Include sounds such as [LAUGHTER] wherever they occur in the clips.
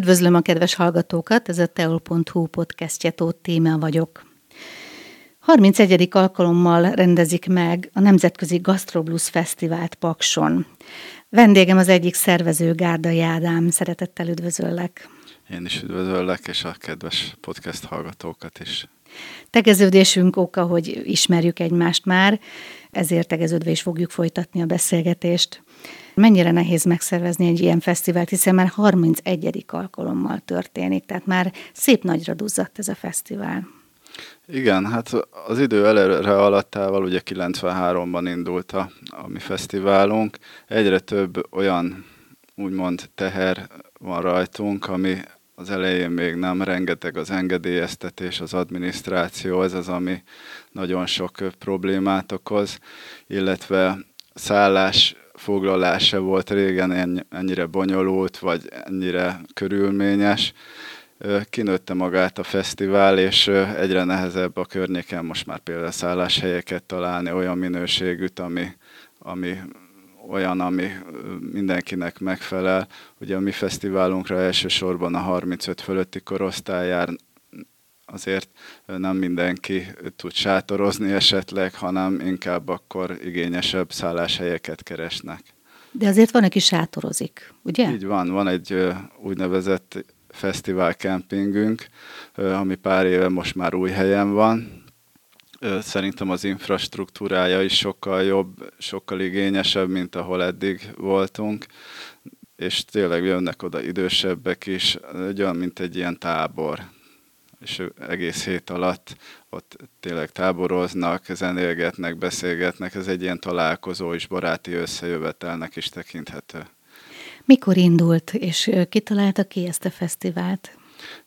Üdvözlöm a kedves hallgatókat, ez a teol.hu podcastje, Tóth Téma vagyok. 31. alkalommal rendezik meg a Nemzetközi Gastroblues Fesztivált Pakson. Vendégem az egyik szervező, Gárda Jádám. Szeretettel üdvözöllek. Én is üdvözöllek, és a kedves podcast hallgatókat is. Tegeződésünk oka, hogy ismerjük egymást már, ezért tegeződve is fogjuk folytatni a beszélgetést. Mennyire nehéz megszervezni egy ilyen fesztivált, hiszen már 31. alkalommal történik, tehát már szép nagyra duzzadt ez a fesztivál. Igen, hát az idő előre alattával, ugye 93-ban indult a, a mi fesztiválunk, egyre több olyan úgymond teher van rajtunk, ami az elején még nem, rengeteg az engedélyeztetés, az adminisztráció, ez az, ami nagyon sok problémát okoz, illetve szállás foglalása volt régen ennyire bonyolult, vagy ennyire körülményes. Kinőtte magát a fesztivál, és egyre nehezebb a környéken most már például szálláshelyeket találni, olyan minőségűt, ami, ami olyan, ami mindenkinek megfelel. Ugye a mi fesztiválunkra elsősorban a 35 fölötti korosztály jár, azért nem mindenki tud sátorozni esetleg, hanem inkább akkor igényesebb szálláshelyeket keresnek. De azért van, aki sátorozik, ugye? Így van, van egy úgynevezett fesztivál kempingünk, ami pár éve most már új helyen van, Szerintem az infrastruktúrája is sokkal jobb, sokkal igényesebb, mint ahol eddig voltunk, és tényleg jönnek oda idősebbek is, olyan, mint egy ilyen tábor. És egész hét alatt ott tényleg táboroznak, zenélgetnek, beszélgetnek, ez egy ilyen találkozó és baráti összejövetelnek is tekinthető. Mikor indult, és ki találta ki ezt a fesztivált?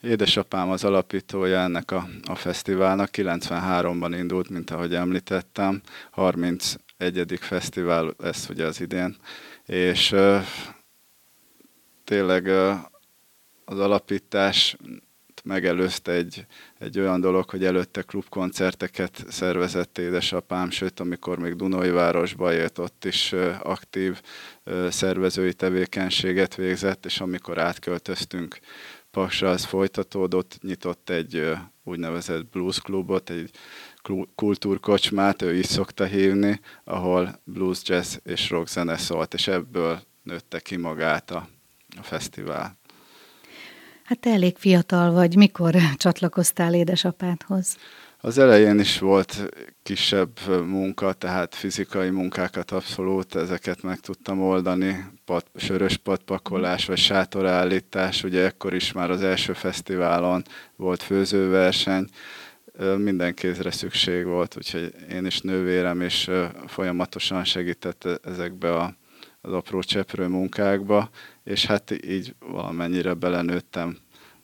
Édesapám az alapítója ennek a, a fesztiválnak, 93-ban indult, mint ahogy említettem, 31. fesztivál lesz ugye az idén, és tényleg az alapítás megelőzte egy, egy olyan dolog, hogy előtte klubkoncerteket szervezett édesapám, sőt, amikor még Dunai városba élt, ott is aktív szervezői tevékenységet végzett, és amikor átköltöztünk Paksra az folytatódott, nyitott egy úgynevezett blues klubot, egy kultúrkocsmát, ő is szokta hívni, ahol blues, jazz és rock zene szólt, és ebből nőtte ki magát a, a fesztivál. Hát te elég fiatal vagy, mikor csatlakoztál édesapádhoz? Az elején is volt kisebb munka, tehát fizikai munkákat abszolút, ezeket meg tudtam oldani, pad, sörös padpakolás vagy sátorállítás, ugye ekkor is már az első fesztiválon volt főzőverseny, minden kézre szükség volt, úgyhogy én is nővérem is folyamatosan segített ezekbe a, az apró cseprő munkákba, és hát így valamennyire belenőttem.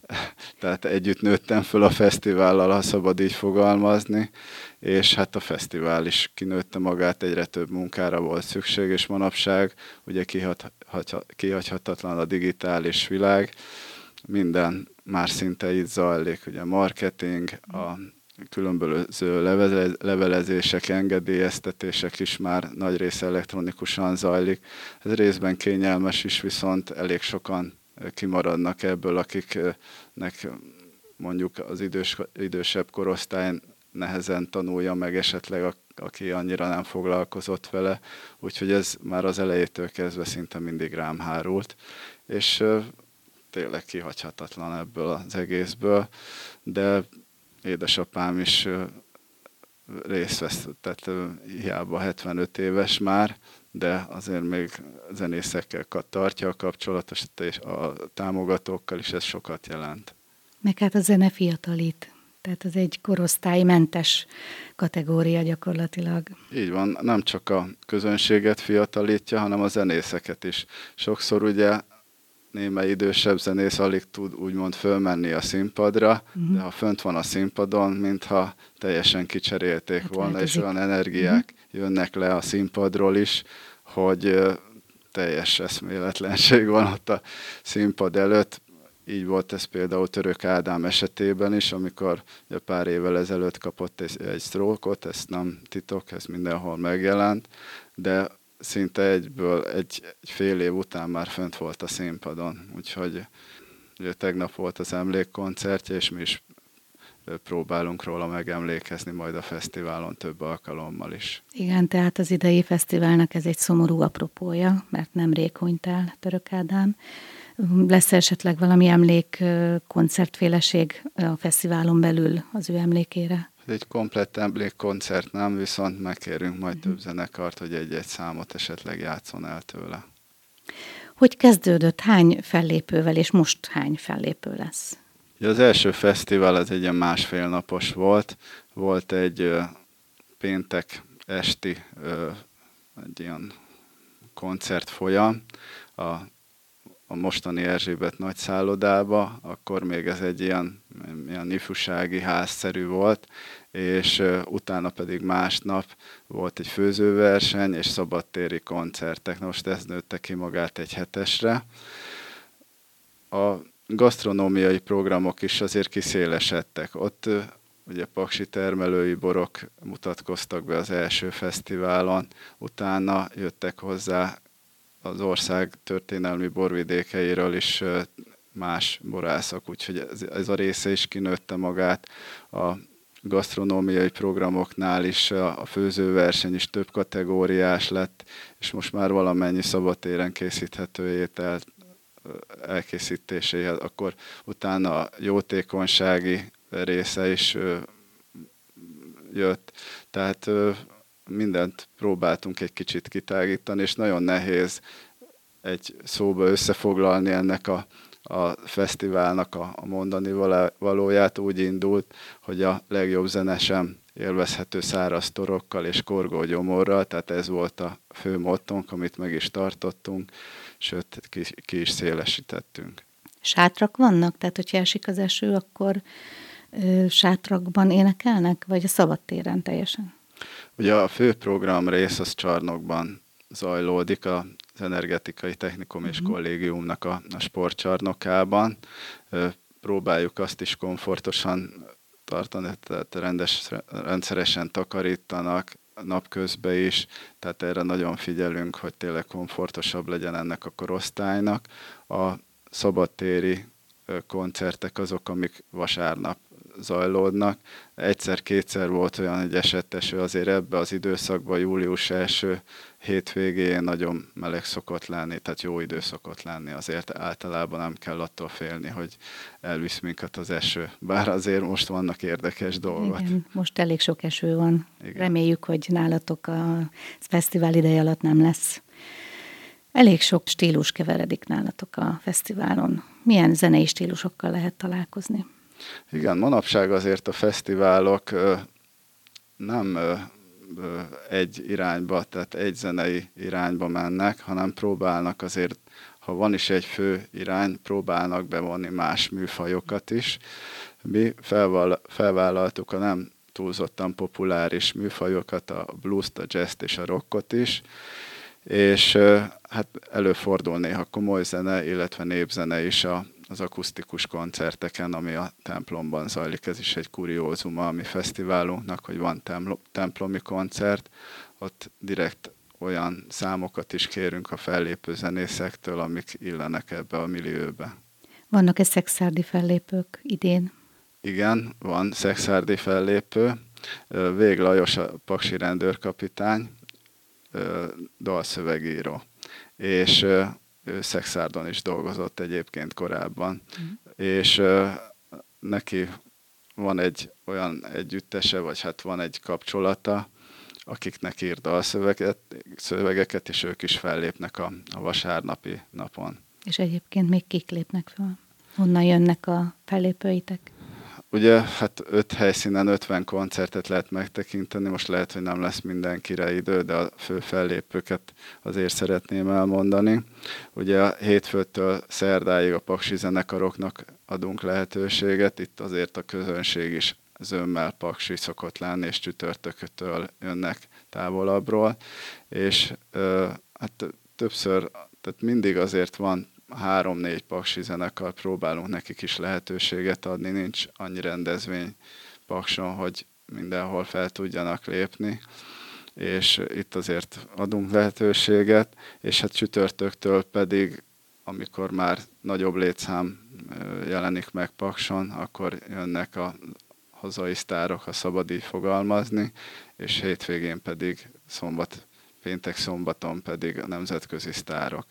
[LAUGHS] Tehát együtt nőttem föl a fesztivállal, ha szabad így fogalmazni, és hát a fesztivál is kinőtte magát, egyre több munkára volt szükség, és manapság ugye kihat, kihagyhatatlan a digitális világ, minden már szinte itt zajlik, ugye marketing, a különböző levelezések, engedélyeztetések is már nagy része elektronikusan zajlik. Ez részben kényelmes is, viszont elég sokan kimaradnak ebből, akiknek mondjuk az idős, idősebb korosztály nehezen tanulja meg esetleg, a, aki annyira nem foglalkozott vele, úgyhogy ez már az elejétől kezdve szinte mindig rám hárult, és tényleg kihagyhatatlan ebből az egészből, de édesapám is részt vesz, tehát hiába 75 éves már, de azért még zenészekkel tartja a kapcsolatot, és a támogatókkal is ez sokat jelent. Meg hát a zene fiatalít, tehát ez egy korosztálymentes kategória gyakorlatilag. Így van, nem csak a közönséget fiatalítja, hanem a zenészeket is. Sokszor ugye némely idősebb zenész alig tud úgymond fölmenni a színpadra, uh-huh. de ha fönt van a színpadon, mintha teljesen kicserélték hát volna, és olyan energiák uh-huh. jönnek le a színpadról is, hogy teljes eszméletlenség van ott a színpad előtt. Így volt ez például Török Ádám esetében is, amikor ugye pár évvel ezelőtt kapott egy, egy sztrókot, ezt nem titok, ez mindenhol megjelent, de szinte egyből egy, egy fél év után már fönt volt a színpadon, úgyhogy ugye tegnap volt az emlékkoncertje, és mi is próbálunk róla megemlékezni majd a fesztiválon több alkalommal is. Igen, tehát az idei fesztiválnak ez egy szomorú apropója, mert nem hunyt el Török Ádám. Lesz esetleg valami emlék koncertféleség a fesztiválon belül az ő emlékére? Egy komplett emlékkoncert nem, viszont megkérünk majd uh-huh. több zenekart, hogy egy-egy számot esetleg játszon el tőle. Hogy kezdődött, hány fellépővel, és most hány fellépő lesz? Az első fesztivál az egy ilyen másfél napos volt. Volt egy péntek esti egy ilyen koncertfolyam a, a mostani Erzsébet nagy szállodába, akkor még ez egy ilyen, ilyen ifjúsági házszerű volt, és utána pedig másnap volt egy főzőverseny és szabadtéri koncertek. Most ez nőtte ki magát egy hetesre. A gasztronómiai programok is azért kiszélesedtek. Ott ugye paksi termelői borok mutatkoztak be az első fesztiválon, utána jöttek hozzá az ország történelmi borvidékeiről is más borászok, úgyhogy ez, ez a része is kinőtte magát. A gasztronómiai programoknál is a főzőverseny is több kategóriás lett, és most már valamennyi szabadtéren készíthető ételt elkészítéséhez, akkor utána a jótékonysági része is jött. Tehát mindent próbáltunk egy kicsit kitágítani, és nagyon nehéz egy szóba összefoglalni ennek a, a fesztiválnak a, a mondani valóját. Úgy indult, hogy a legjobb zene sem élvezhető száraz torokkal és korgó gyomorral, tehát ez volt a fő mottónk, amit meg is tartottunk, sőt, ki, ki is szélesítettünk. Sátrak vannak? Tehát, hogyha esik az eső, akkor ö, sátrakban énekelnek, vagy a szabadtéren teljesen? Ugye a fő program rész az csarnokban zajlódik, az Energetikai Technikum és uh-huh. Kollégiumnak a, a sportcsarnokában. Próbáljuk azt is komfortosan tartani, tehát rendes, rendszeresen takarítanak, napközben is, tehát erre nagyon figyelünk, hogy tényleg komfortosabb legyen ennek a korosztálynak. A szabadtéri koncertek azok, amik vasárnap zajlódnak. Egyszer-kétszer volt olyan egy eseteső, azért ebbe az időszakban július első hétvégén nagyon meleg szokott lenni, tehát jó idő szokott lenni, azért általában nem kell attól félni, hogy elvisz minket az eső. Bár azért most vannak érdekes dolgok. Igen, most elég sok eső van. Igen. Reméljük, hogy nálatok a fesztivál ideje alatt nem lesz. Elég sok stílus keveredik nálatok a fesztiválon. Milyen zenei stílusokkal lehet találkozni? Igen, manapság azért a fesztiválok nem egy irányba, tehát egy zenei irányba mennek, hanem próbálnak azért, ha van is egy fő irány, próbálnak bevonni más műfajokat is. Mi felvállaltuk a nem túlzottan populáris műfajokat, a blues a jazz és a rockot is, és hát előfordul néha komoly zene, illetve népzene is a, az akusztikus koncerteken, ami a templomban zajlik. Ez is egy kuriózuma a mi fesztiválunknak, hogy van templomi koncert, ott direkt olyan számokat is kérünk a fellépő zenészektől, amik illenek ebbe a millióbe. Vannak-e szexárdi fellépők idén? Igen, van szexárdi fellépő. Vég Lajos a paksi rendőrkapitány, dalszövegíró. És ő Szexárdon is dolgozott egyébként korábban, mm. és neki van egy olyan együttese, vagy hát van egy kapcsolata, akiknek ír dalszövegeket, szövegeket, és ők is fellépnek a, a vasárnapi napon. És egyébként még kik lépnek fel? Honnan jönnek a fellépőitek? Ugye, hát öt helyszínen 50 koncertet lehet megtekinteni, most lehet, hogy nem lesz mindenkire idő, de a fő fellépőket azért szeretném elmondani. Ugye a hétfőtől szerdáig a paksi zenekaroknak adunk lehetőséget, itt azért a közönség is zömmel paksi szokott lenni, és csütörtökötől jönnek távolabbról, és hát többször, tehát mindig azért van három-négy paksi zenekar próbálunk nekik is lehetőséget adni, nincs annyi rendezvény pakson, hogy mindenhol fel tudjanak lépni, és itt azért adunk lehetőséget, és hát csütörtöktől pedig amikor már nagyobb létszám jelenik meg Pakson, akkor jönnek a hazai sztárok, ha szabad így fogalmazni, és hétvégén pedig szombat, péntek szombaton pedig a nemzetközi sztárok.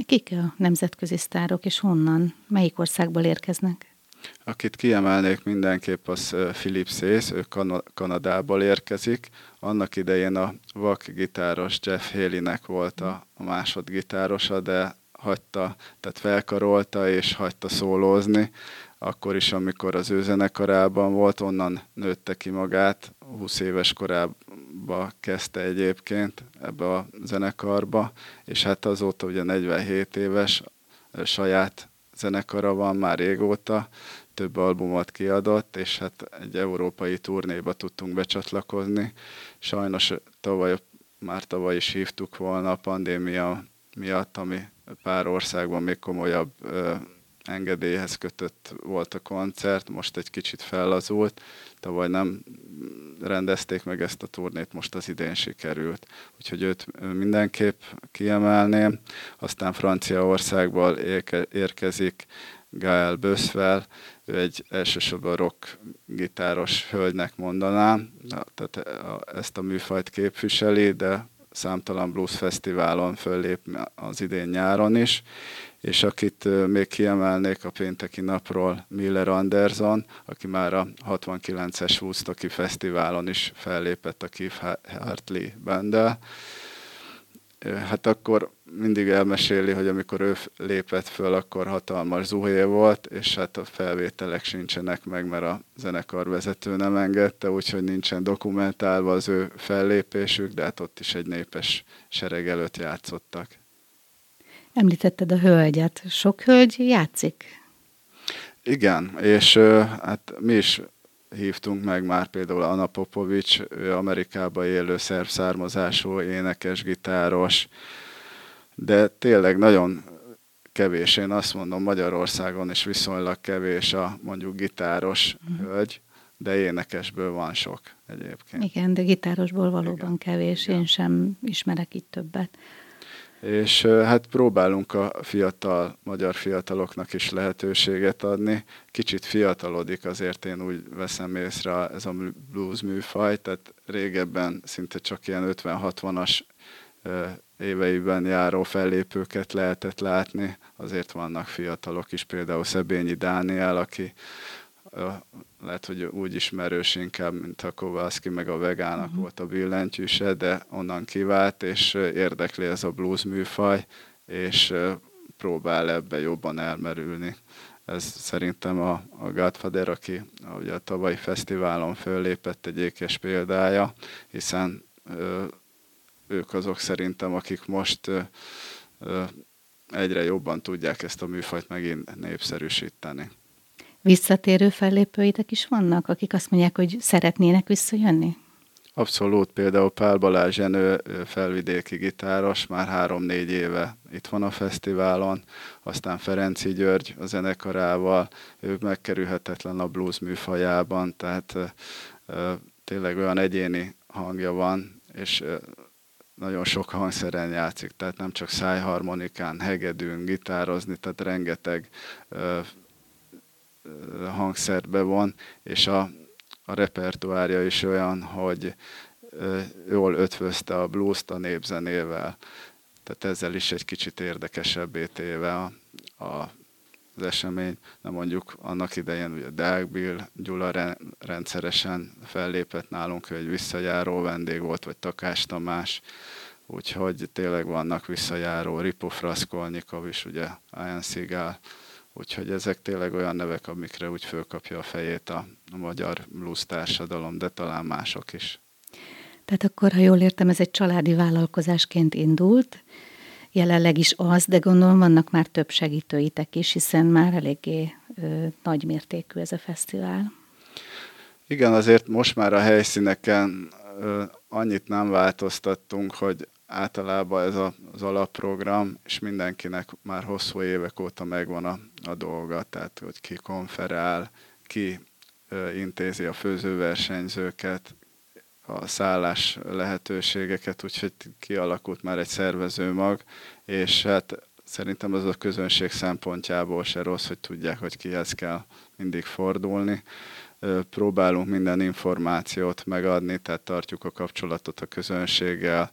Kik a nemzetközi sztárok, és honnan? Melyik országból érkeznek? Akit kiemelnék mindenképp, az Philip Szész, ő kan- Kanadából érkezik. Annak idején a vak gitáros Jeff Haley-nek volt a, a másodgitárosa, de hagyta, tehát felkarolta és hagyta szólózni. Akkor is, amikor az ő zenekarában volt, onnan nőtte ki magát, 20 éves korában kezdte egyébként ebbe a zenekarba, és hát azóta ugye 47 éves, saját zenekara van már régóta, több albumot kiadott, és hát egy európai turnéba tudtunk becsatlakozni. Sajnos tavaly, már tavaly is hívtuk volna a pandémia miatt, ami pár országban még komolyabb engedélyhez kötött volt a koncert, most egy kicsit fellazult, tavaly nem rendezték meg ezt a turnét, most az idén sikerült. Úgyhogy őt mindenképp kiemelném. Aztán Franciaországból érkezik Gael Böszvel, ő egy elsősorban rock gitáros hölgynek mondanám, tehát ezt a műfajt képviseli, de számtalan blues fesztiválon föllép az idén nyáron is, és akit még kiemelnék a pénteki napról, Miller Anderson, aki már a 69-es Woodstocki Fesztiválon is fellépett a Keith Hartley bendel. Hát akkor mindig elmeséli, hogy amikor ő lépett föl, akkor hatalmas zuhé volt, és hát a felvételek sincsenek meg, mert a zenekar vezető nem engedte, úgyhogy nincsen dokumentálva az ő fellépésük, de hát ott is egy népes sereg előtt játszottak. Említetted a hölgyet. Sok hölgy játszik? Igen, és hát mi is hívtunk meg már például Anna Popovics, ő Amerikában élő szerb származású énekes, gitáros, de tényleg nagyon kevés, én azt mondom Magyarországon is viszonylag kevés a mondjuk gitáros uh-huh. hölgy, de énekesből van sok egyébként. Igen, de gitárosból valóban Igen. kevés, Igen. én sem ismerek itt többet és hát próbálunk a fiatal, magyar fiataloknak is lehetőséget adni. Kicsit fiatalodik, azért én úgy veszem észre ez a blues műfaj, tehát régebben szinte csak ilyen 50-60-as éveiben járó fellépőket lehetett látni, azért vannak fiatalok is, például Szebényi Dániel, aki lehet, hogy úgy ismerős inkább, mint a Kowalski, meg a vegának uh-huh. volt a billentyűse, de onnan kivált, és érdekli ez a blues műfaj, és próbál ebbe jobban elmerülni. Ez szerintem a, a Godfather, aki ugye a tavalyi fesztiválon föllépett egy ékes példája, hiszen ö, ők azok szerintem, akik most ö, ö, egyre jobban tudják ezt a műfajt megint népszerűsíteni. Visszatérő fellépőitek is vannak, akik azt mondják, hogy szeretnének visszajönni? Abszolút, például Pál Balázs Jenő felvidéki gitáros, már három-négy éve itt van a fesztiválon, aztán Ferenci György a zenekarával, ő megkerülhetetlen a blues műfajában, tehát tényleg olyan egyéni hangja van, és nagyon sok hangszeren játszik, tehát nem csak szájharmonikán, hegedűn, gitározni, tehát rengeteg hangszert bevon, és a, a repertoárja is olyan, hogy jól ötvözte a blues-t a népzenével. Tehát ezzel is egy kicsit érdekesebbé téve a, a, az esemény. Na mondjuk annak idején ugye Dag Bill, Gyula rendszeresen fellépett nálunk, hogy egy visszajáró vendég volt, vagy Takás Tamás, úgyhogy tényleg vannak visszajáró, Ripo Fraszkolnikov is, ugye Ian Seagal, Úgyhogy ezek tényleg olyan nevek, amikre úgy fölkapja a fejét a, a magyar blues társadalom, de talán mások is. Tehát akkor, ha jól értem, ez egy családi vállalkozásként indult, jelenleg is az, de gondolom vannak már több segítőitek is, hiszen már eléggé ö, nagy mértékű ez a fesztivál. Igen, azért most már a helyszíneken ö, annyit nem változtattunk, hogy általában ez a, az alapprogram, és mindenkinek már hosszú évek óta megvan a, a dolga, tehát hogy ki konferál, ki ö, intézi a főzőversenyzőket, a szállás lehetőségeket, úgyhogy kialakult már egy szervező mag, és hát szerintem az a közönség szempontjából se rossz, hogy tudják, hogy kihez kell mindig fordulni. Próbálunk minden információt megadni, tehát tartjuk a kapcsolatot a közönséggel,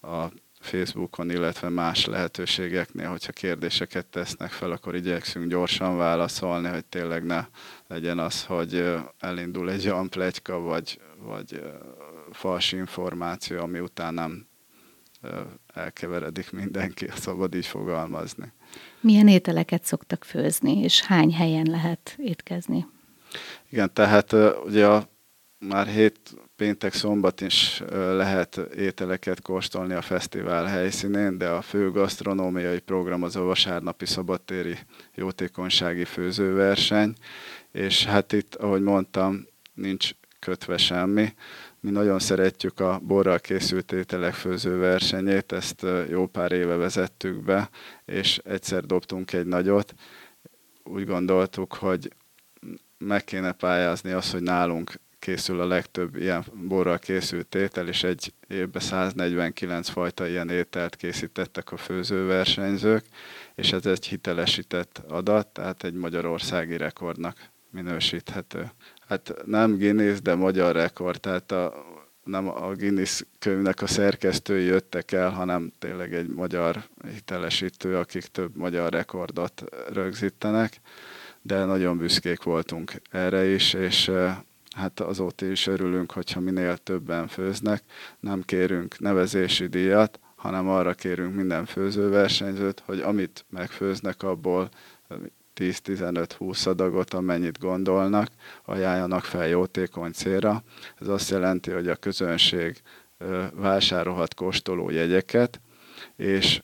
a Facebookon, illetve más lehetőségeknél, hogyha kérdéseket tesznek fel, akkor igyekszünk gyorsan válaszolni, hogy tényleg ne legyen az, hogy elindul egy olyan plegyka, vagy, vagy fals információ, ami után nem elkeveredik mindenki, [LAUGHS] szabad így fogalmazni. Milyen ételeket szoktak főzni, és hány helyen lehet étkezni? Igen, tehát ugye a, már hét péntek, szombat is lehet ételeket kóstolni a fesztivál helyszínén, de a fő gasztronómiai program az a vasárnapi szabadtéri jótékonysági főzőverseny, és hát itt, ahogy mondtam, nincs kötve semmi. Mi nagyon szeretjük a borral készült ételek főző versenyét, ezt jó pár éve vezettük be, és egyszer dobtunk egy nagyot. Úgy gondoltuk, hogy meg kéne pályázni az, hogy nálunk készül a legtöbb ilyen borral készült étel, és egy évben 149 fajta ilyen ételt készítettek a főzőversenyzők, és ez egy hitelesített adat, tehát egy magyarországi rekordnak minősíthető. Hát nem Guinness, de magyar rekord, tehát a, nem a Guinness könyvnek a szerkesztői jöttek el, hanem tényleg egy magyar hitelesítő, akik több magyar rekordot rögzítenek, de nagyon büszkék voltunk erre is, és hát azóta is örülünk, hogyha minél többen főznek, nem kérünk nevezési díjat, hanem arra kérünk minden főzőversenyzőt, hogy amit megfőznek, abból 10-15-20 adagot, amennyit gondolnak, ajánljanak fel jótékony célra. Ez azt jelenti, hogy a közönség vásárolhat kóstoló jegyeket, és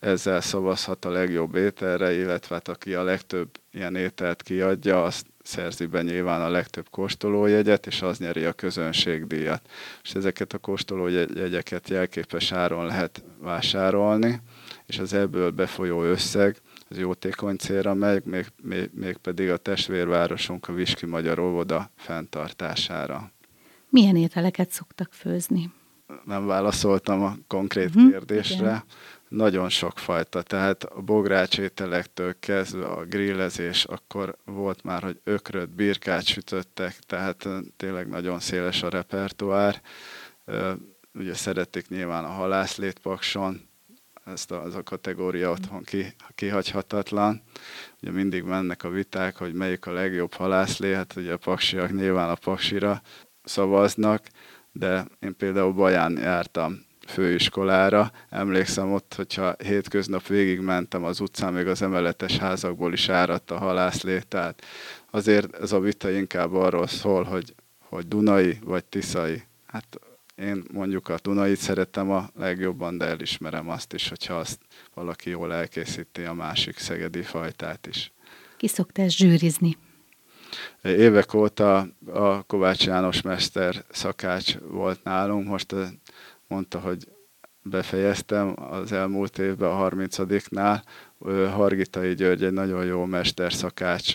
ezzel szavazhat a legjobb ételre, illetve hát aki a legtöbb ilyen ételt kiadja, azt szerzi be nyilván a legtöbb kóstolójegyet, és az nyeri a közönségdíjat. És ezeket a kóstolójegyeket jelképes áron lehet vásárolni, és az ebből befolyó összeg az jótékony célra megy, még, még, még pedig a testvérvárosunk a Viski Magyar Óvoda fenntartására. Milyen ételeket szoktak főzni? Nem válaszoltam a konkrét uh-huh, kérdésre. Igen. Nagyon sok fajta, tehát a bogrács ételektől kezdve a grillezés, akkor volt már, hogy ökröt, birkát sütöttek, tehát tényleg nagyon széles a repertoár. Ugye szeretik nyilván a halászlét pakson, ezt a, az a kategória otthon ki, kihagyhatatlan. Ugye mindig mennek a viták, hogy melyik a legjobb halászlé, hát ugye a paksiak nyilván a paksira szavaznak, de én például Baján jártam főiskolára. Emlékszem ott, hogyha hétköznap végigmentem az utcán, még az emeletes házakból is áradt a halászlé, tehát azért ez a vita inkább arról szól, hogy, hogy Dunai vagy Tiszai. Hát én mondjuk a Dunait szeretem a legjobban, de elismerem azt is, hogyha azt valaki jól elkészíti a másik szegedi fajtát is. Ki szoktál zsűrizni? Évek óta a Kovács János mester szakács volt nálunk, most mondta, hogy befejeztem az elmúlt évben a 30-nál. Hargitai György egy nagyon jó mester szakács,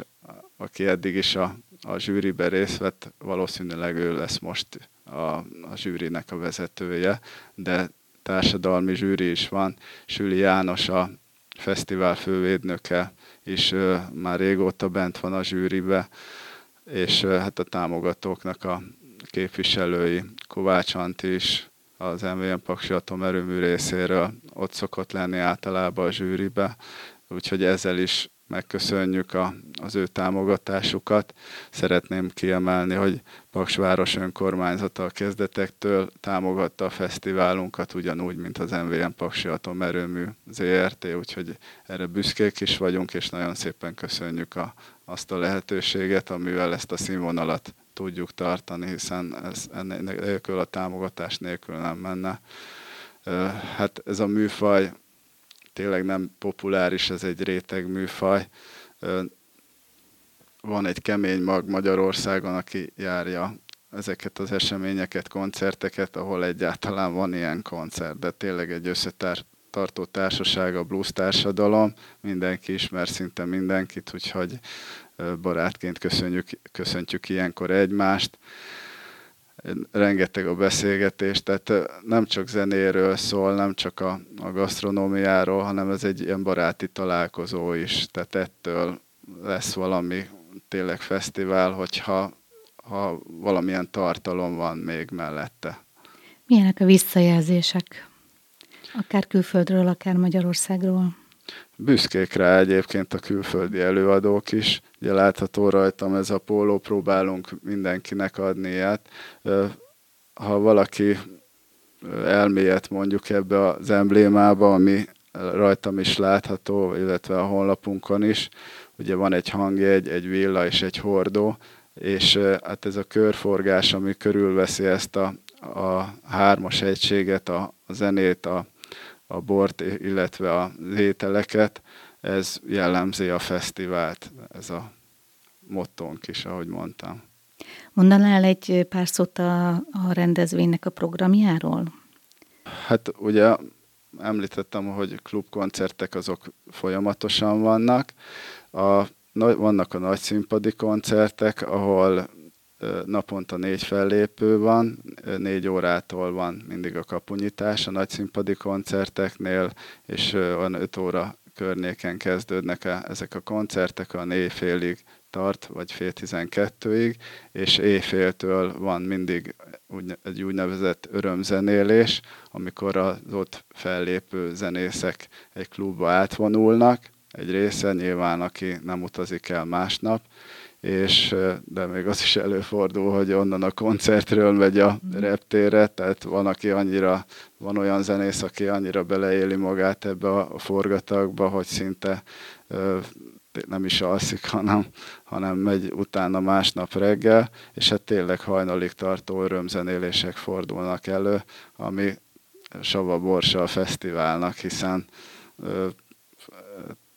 aki eddig is a, a zsűriben részt vett, valószínűleg ő lesz most a, a zsűrinek a vezetője, de társadalmi zsűri is van. Süli János a fesztivál fővédnöke is ö, már régóta bent van a zsűribe, és ö, hát a támogatóknak a képviselői, Kovács Antti is az MVM Paksi Atomerőmű részéről ott szokott lenni általában a zsűribe, úgyhogy ezzel is megköszönjük a, az ő támogatásukat. Szeretném kiemelni, hogy Paksváros önkormányzata a kezdetektől támogatta a fesztiválunkat, ugyanúgy, mint az MVM Paksi Atomerőmű ZRT, úgyhogy erre büszkék is vagyunk, és nagyon szépen köszönjük a, azt a lehetőséget, amivel ezt a színvonalat tudjuk tartani, hiszen ez nélkül a támogatás nélkül nem menne. Hát ez a műfaj tényleg nem populáris, ez egy réteg műfaj. Van egy kemény mag Magyarországon, aki járja ezeket az eseményeket, koncerteket, ahol egyáltalán van ilyen koncert, de tényleg egy összetartó társaság, a blues társadalom, mindenki ismer szinte mindenkit, úgyhogy barátként köszönjük, köszöntjük ilyenkor egymást. rengeteg a beszélgetés, tehát nem csak zenéről szól, nem csak a, a gasztronómiáról, hanem ez egy ilyen baráti találkozó is, tehát ettől lesz valami tényleg fesztivál, hogyha ha valamilyen tartalom van még mellette. Milyenek a visszajelzések? Akár külföldről, akár Magyarországról? Büszkék rá egyébként a külföldi előadók is. Ugye látható rajtam ez a póló, próbálunk mindenkinek adni ilyet. Ha valaki elmélyet mondjuk ebbe az emblémába, ami rajtam is látható, illetve a honlapunkon is, ugye van egy hangjegy, egy villa és egy hordó, és hát ez a körforgás, ami körülveszi ezt a, a hármas egységet, a, a zenét, a, a bort, illetve a ételeket, ez jellemzi a fesztivált, ez a mottónk is, ahogy mondtam. Mondanál egy pár szót a, a rendezvénynek a programjáról? Hát ugye említettem, hogy klubkoncertek azok folyamatosan vannak. A, vannak a nagy színpadi koncertek, ahol naponta négy fellépő van, négy órától van mindig a kapunyítás a nagy színpadi koncerteknél, és olyan öt óra környéken kezdődnek -e ezek a koncertek, a négy félig tart, vagy fél tizenkettőig, és éjféltől van mindig egy úgynevezett örömzenélés, amikor az ott fellépő zenészek egy klubba átvonulnak, egy része nyilván, aki nem utazik el másnap, és de még az is előfordul, hogy onnan a koncertről megy a mhm. reptére, tehát van, aki annyira, van olyan zenész, aki annyira beleéli magát ebbe a forgatagba, hogy szinte nem is alszik, hanem, hanem megy utána másnap reggel, és hát tényleg hajnalig tartó örömzenélések fordulnak elő, ami Sava Borsa a fesztiválnak, hiszen ö,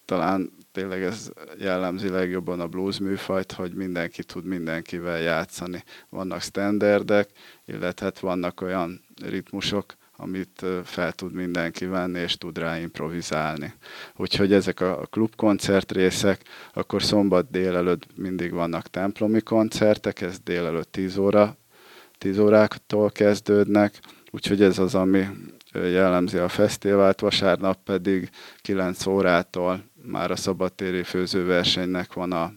talán tényleg ez jellemzi legjobban a blues műfajt, hogy mindenki tud mindenkivel játszani. Vannak standardek, illetve hát vannak olyan ritmusok, amit fel tud mindenki venni, és tud rá improvizálni. Úgyhogy ezek a klubkoncert részek, akkor szombat délelőtt mindig vannak templomi koncertek, ez délelőtt 10 óra, 10 óráktól kezdődnek, úgyhogy ez az, ami jellemzi a fesztivált, vasárnap pedig 9 órától már a szabadtéri főzőversenynek van a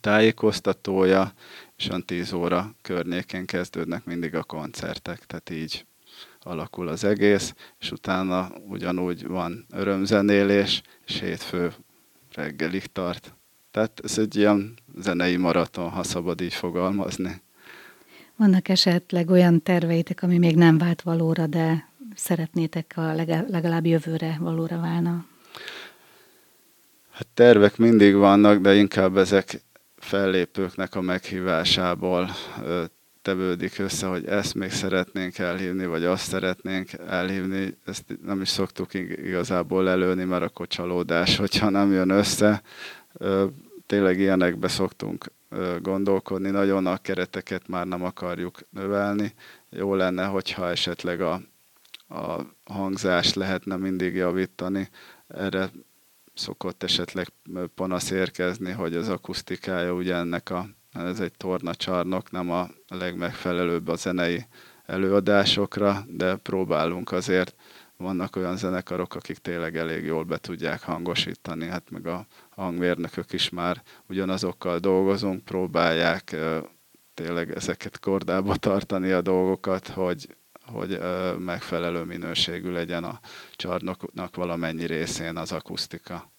tájékoztatója, és olyan 10 óra környékén kezdődnek mindig a koncertek, tehát így alakul az egész, és utána ugyanúgy van örömzenélés, és hétfő reggelig tart. Tehát ez egy ilyen zenei maraton, ha szabad így fogalmazni. Vannak esetleg olyan terveitek, ami még nem vált valóra, de szeretnétek a legalább jövőre valóra válna? Hát tervek mindig vannak, de inkább ezek fellépőknek a meghívásából tevődik össze, hogy ezt még szeretnénk elhívni, vagy azt szeretnénk elhívni. Ezt nem is szoktuk igazából előni, mert akkor csalódás, hogyha nem jön össze. Tényleg ilyenekbe szoktunk gondolkodni, nagyon a kereteket már nem akarjuk növelni. Jó lenne, hogyha esetleg a, a hangzást lehetne mindig javítani. Erre szokott esetleg panasz érkezni, hogy az akusztikája ugye ennek a, ez egy tornacsarnok, nem a legmegfelelőbb a zenei előadásokra, de próbálunk azért, vannak olyan zenekarok, akik tényleg elég jól be tudják hangosítani, hát meg a hangmérnökök is már ugyanazokkal dolgozunk, próbálják tényleg ezeket kordába tartani a dolgokat, hogy, hogy megfelelő minőségű legyen a csarnoknak valamennyi részén az akusztika.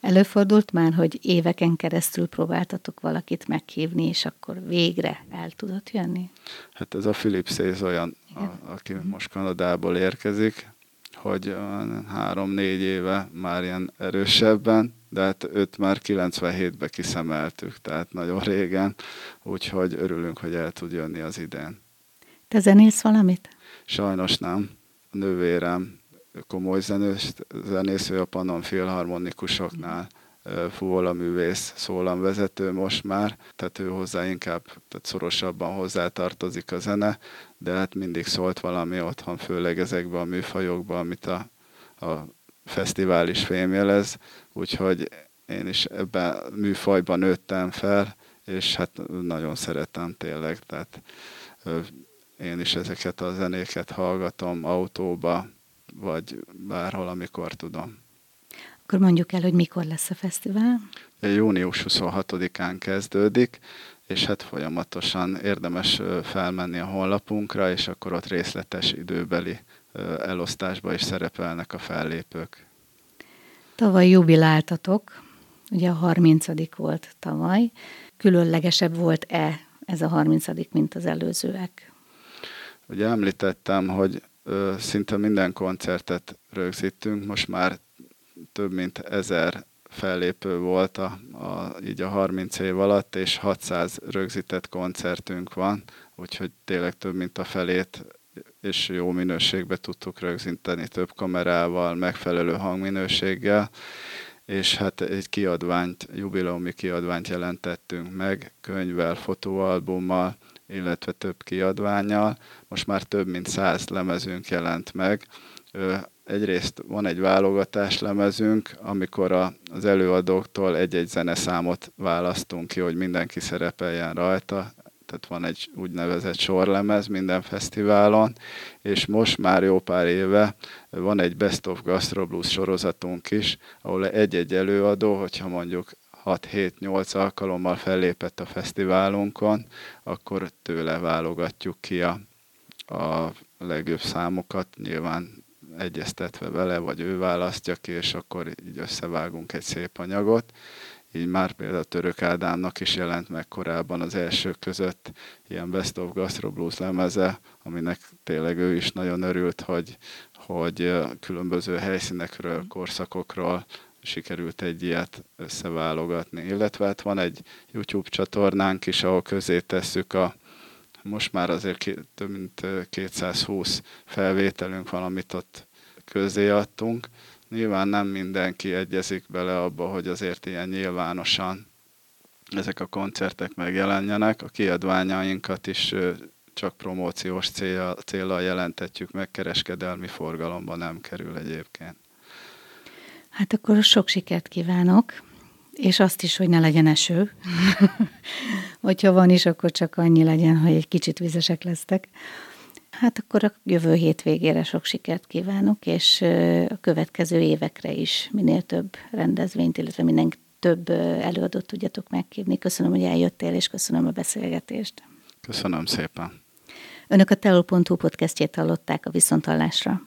Előfordult már, hogy éveken keresztül próbáltatok valakit meghívni, és akkor végre el tudott jönni? Hát ez a Philip Széz olyan, a, aki uh-huh. most Kanadából érkezik, hogy három-négy éve már ilyen erősebben, de hát őt már 97-ben kiszemeltük, tehát nagyon régen, úgyhogy örülünk, hogy el tud jönni az idén. Te zenélsz valamit? Sajnos nem. A nővérem komoly zenős, zenésző a Pannon Filharmonikusoknál, Fuvola művész, szólamvezető most már, tehát ő hozzá inkább tehát szorosabban hozzátartozik a zene, de hát mindig szólt valami otthon, főleg ezekben a műfajokban, amit a, a fesztivál is fémjelez, úgyhogy én is ebben műfajban nőttem fel, és hát nagyon szeretem tényleg, tehát én is ezeket a zenéket hallgatom autóba, vagy bárhol, amikor tudom. Akkor mondjuk el, hogy mikor lesz a fesztivál? Június 26-án kezdődik, és hát folyamatosan érdemes felmenni a honlapunkra, és akkor ott részletes időbeli elosztásba is szerepelnek a fellépők. Tavaly jubiláltatok, ugye a 30. volt tavaly. Különlegesebb volt-e ez a 30. mint az előzőek? Ugye említettem, hogy ö, szinte minden koncertet rögzítünk, most már több mint ezer fellépő volt a, a, így a 30 év alatt, és 600 rögzített koncertünk van, úgyhogy tényleg több mint a felét és jó minőségbe tudtuk rögzíteni több kamerával, megfelelő hangminőséggel, és hát egy kiadványt, jubileumi kiadványt jelentettünk meg, könyvvel, fotóalbummal, illetve több kiadványjal. Most már több mint száz lemezünk jelent meg. Egyrészt van egy válogatás lemezünk, amikor a, az előadóktól egy-egy zeneszámot választunk ki, hogy mindenki szerepeljen rajta tehát van egy úgynevezett sorlemez minden fesztiválon, és most már jó pár éve van egy Best of Gastro Blues sorozatunk is, ahol egy-egy előadó, hogyha mondjuk 6-7-8 alkalommal fellépett a fesztiválunkon, akkor tőle válogatjuk ki a, a legjobb számokat, nyilván egyeztetve vele, vagy ő választja ki, és akkor így összevágunk egy szép anyagot, így már például Török Ádámnak is jelent meg korábban az elsők között ilyen Best of Gastro Blues lemeze, aminek tényleg ő is nagyon örült, hogy, hogy különböző helyszínekről, korszakokról sikerült egy ilyet összeválogatni. Illetve hát van egy YouTube csatornánk is, ahol közé tesszük a most már azért több mint 220 felvételünk van, amit ott közé adtunk, Nyilván nem mindenki egyezik bele abba, hogy azért ilyen nyilvánosan ezek a koncertek megjelenjenek. A kiadványainkat is csak promóciós célra, célra jelentetjük meg, kereskedelmi forgalomban nem kerül egyébként. Hát akkor sok sikert kívánok, és azt is, hogy ne legyen eső. [LAUGHS] Hogyha van is, akkor csak annyi legyen, hogy egy kicsit vizesek lesztek. Hát akkor a jövő hétvégére sok sikert kívánok, és a következő évekre is minél több rendezvényt, illetve minden több előadót tudjatok megkívni. Köszönöm, hogy eljöttél, és köszönöm a beszélgetést. Köszönöm szépen. Önök a teol.hu podcastjét hallották a Viszonthallásra.